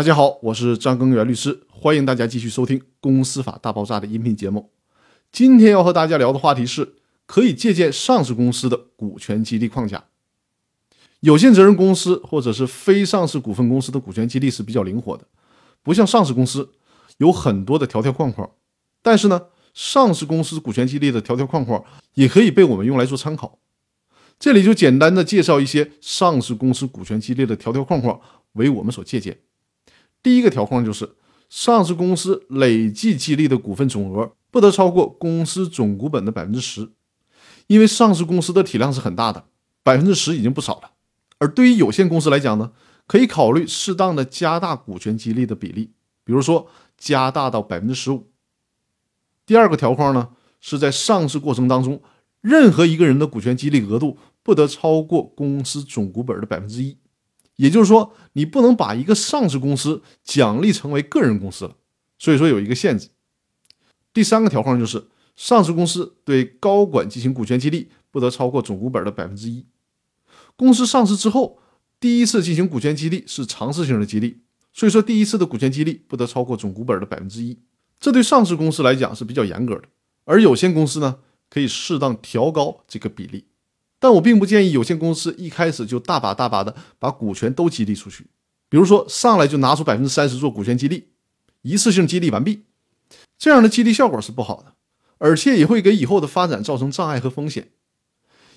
大家好，我是张根源律师，欢迎大家继续收听《公司法大爆炸》的音频节目。今天要和大家聊的话题是，可以借鉴上市公司的股权激励框架。有限责任公司或者是非上市股份公司的股权激励是比较灵活的，不像上市公司有很多的条条框框。但是呢，上市公司股权激励的条条框框也可以被我们用来做参考。这里就简单的介绍一些上市公司股权激励的条条框框，为我们所借鉴。第一个条框就是，上市公司累计激励的股份总额不得超过公司总股本的百分之十，因为上市公司的体量是很大的，百分之十已经不少了。而对于有限公司来讲呢，可以考虑适当的加大股权激励的比例，比如说加大到百分之十五。第二个条框呢，是在上市过程当中，任何一个人的股权激励额度不得超过公司总股本的百分之一。也就是说，你不能把一个上市公司奖励成为个人公司了，所以说有一个限制。第三个条框就是，上市公司对高管进行股权激励不得超过总股本的百分之一。公司上市之后，第一次进行股权激励是尝试性的激励，所以说第一次的股权激励不得超过总股本的百分之一。这对上市公司来讲是比较严格的，而有限公司呢，可以适当调高这个比例。但我并不建议有限公司一开始就大把大把的把股权都激励出去，比如说上来就拿出百分之三十做股权激励，一次性激励完毕，这样的激励效果是不好的，而且也会给以后的发展造成障碍和风险。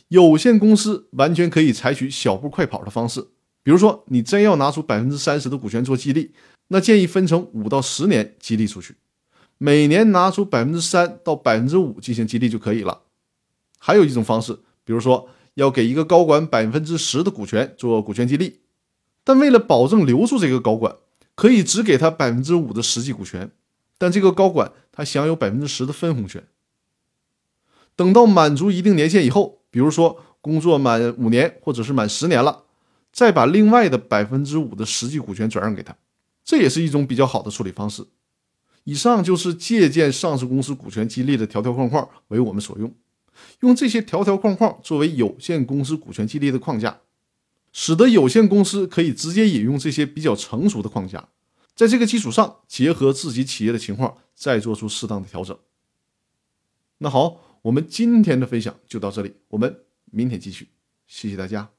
有限公司完全可以采取小步快跑的方式，比如说你真要拿出百分之三十的股权做激励，那建议分成五到十年激励出去，每年拿出百分之三到百分之五进行激励就可以了。还有一种方式。比如说，要给一个高管百分之十的股权做股权激励，但为了保证留住这个高管，可以只给他百分之五的实际股权，但这个高管他享有百分之十的分红权。等到满足一定年限以后，比如说工作满五年或者是满十年了，再把另外的百分之五的实际股权转让给他，这也是一种比较好的处理方式。以上就是借鉴上市公司股权激励的条条框框为我们所用。用这些条条框框作为有限公司股权激励的框架，使得有限公司可以直接引用这些比较成熟的框架，在这个基础上结合自己企业的情况，再做出适当的调整。那好，我们今天的分享就到这里，我们明天继续，谢谢大家。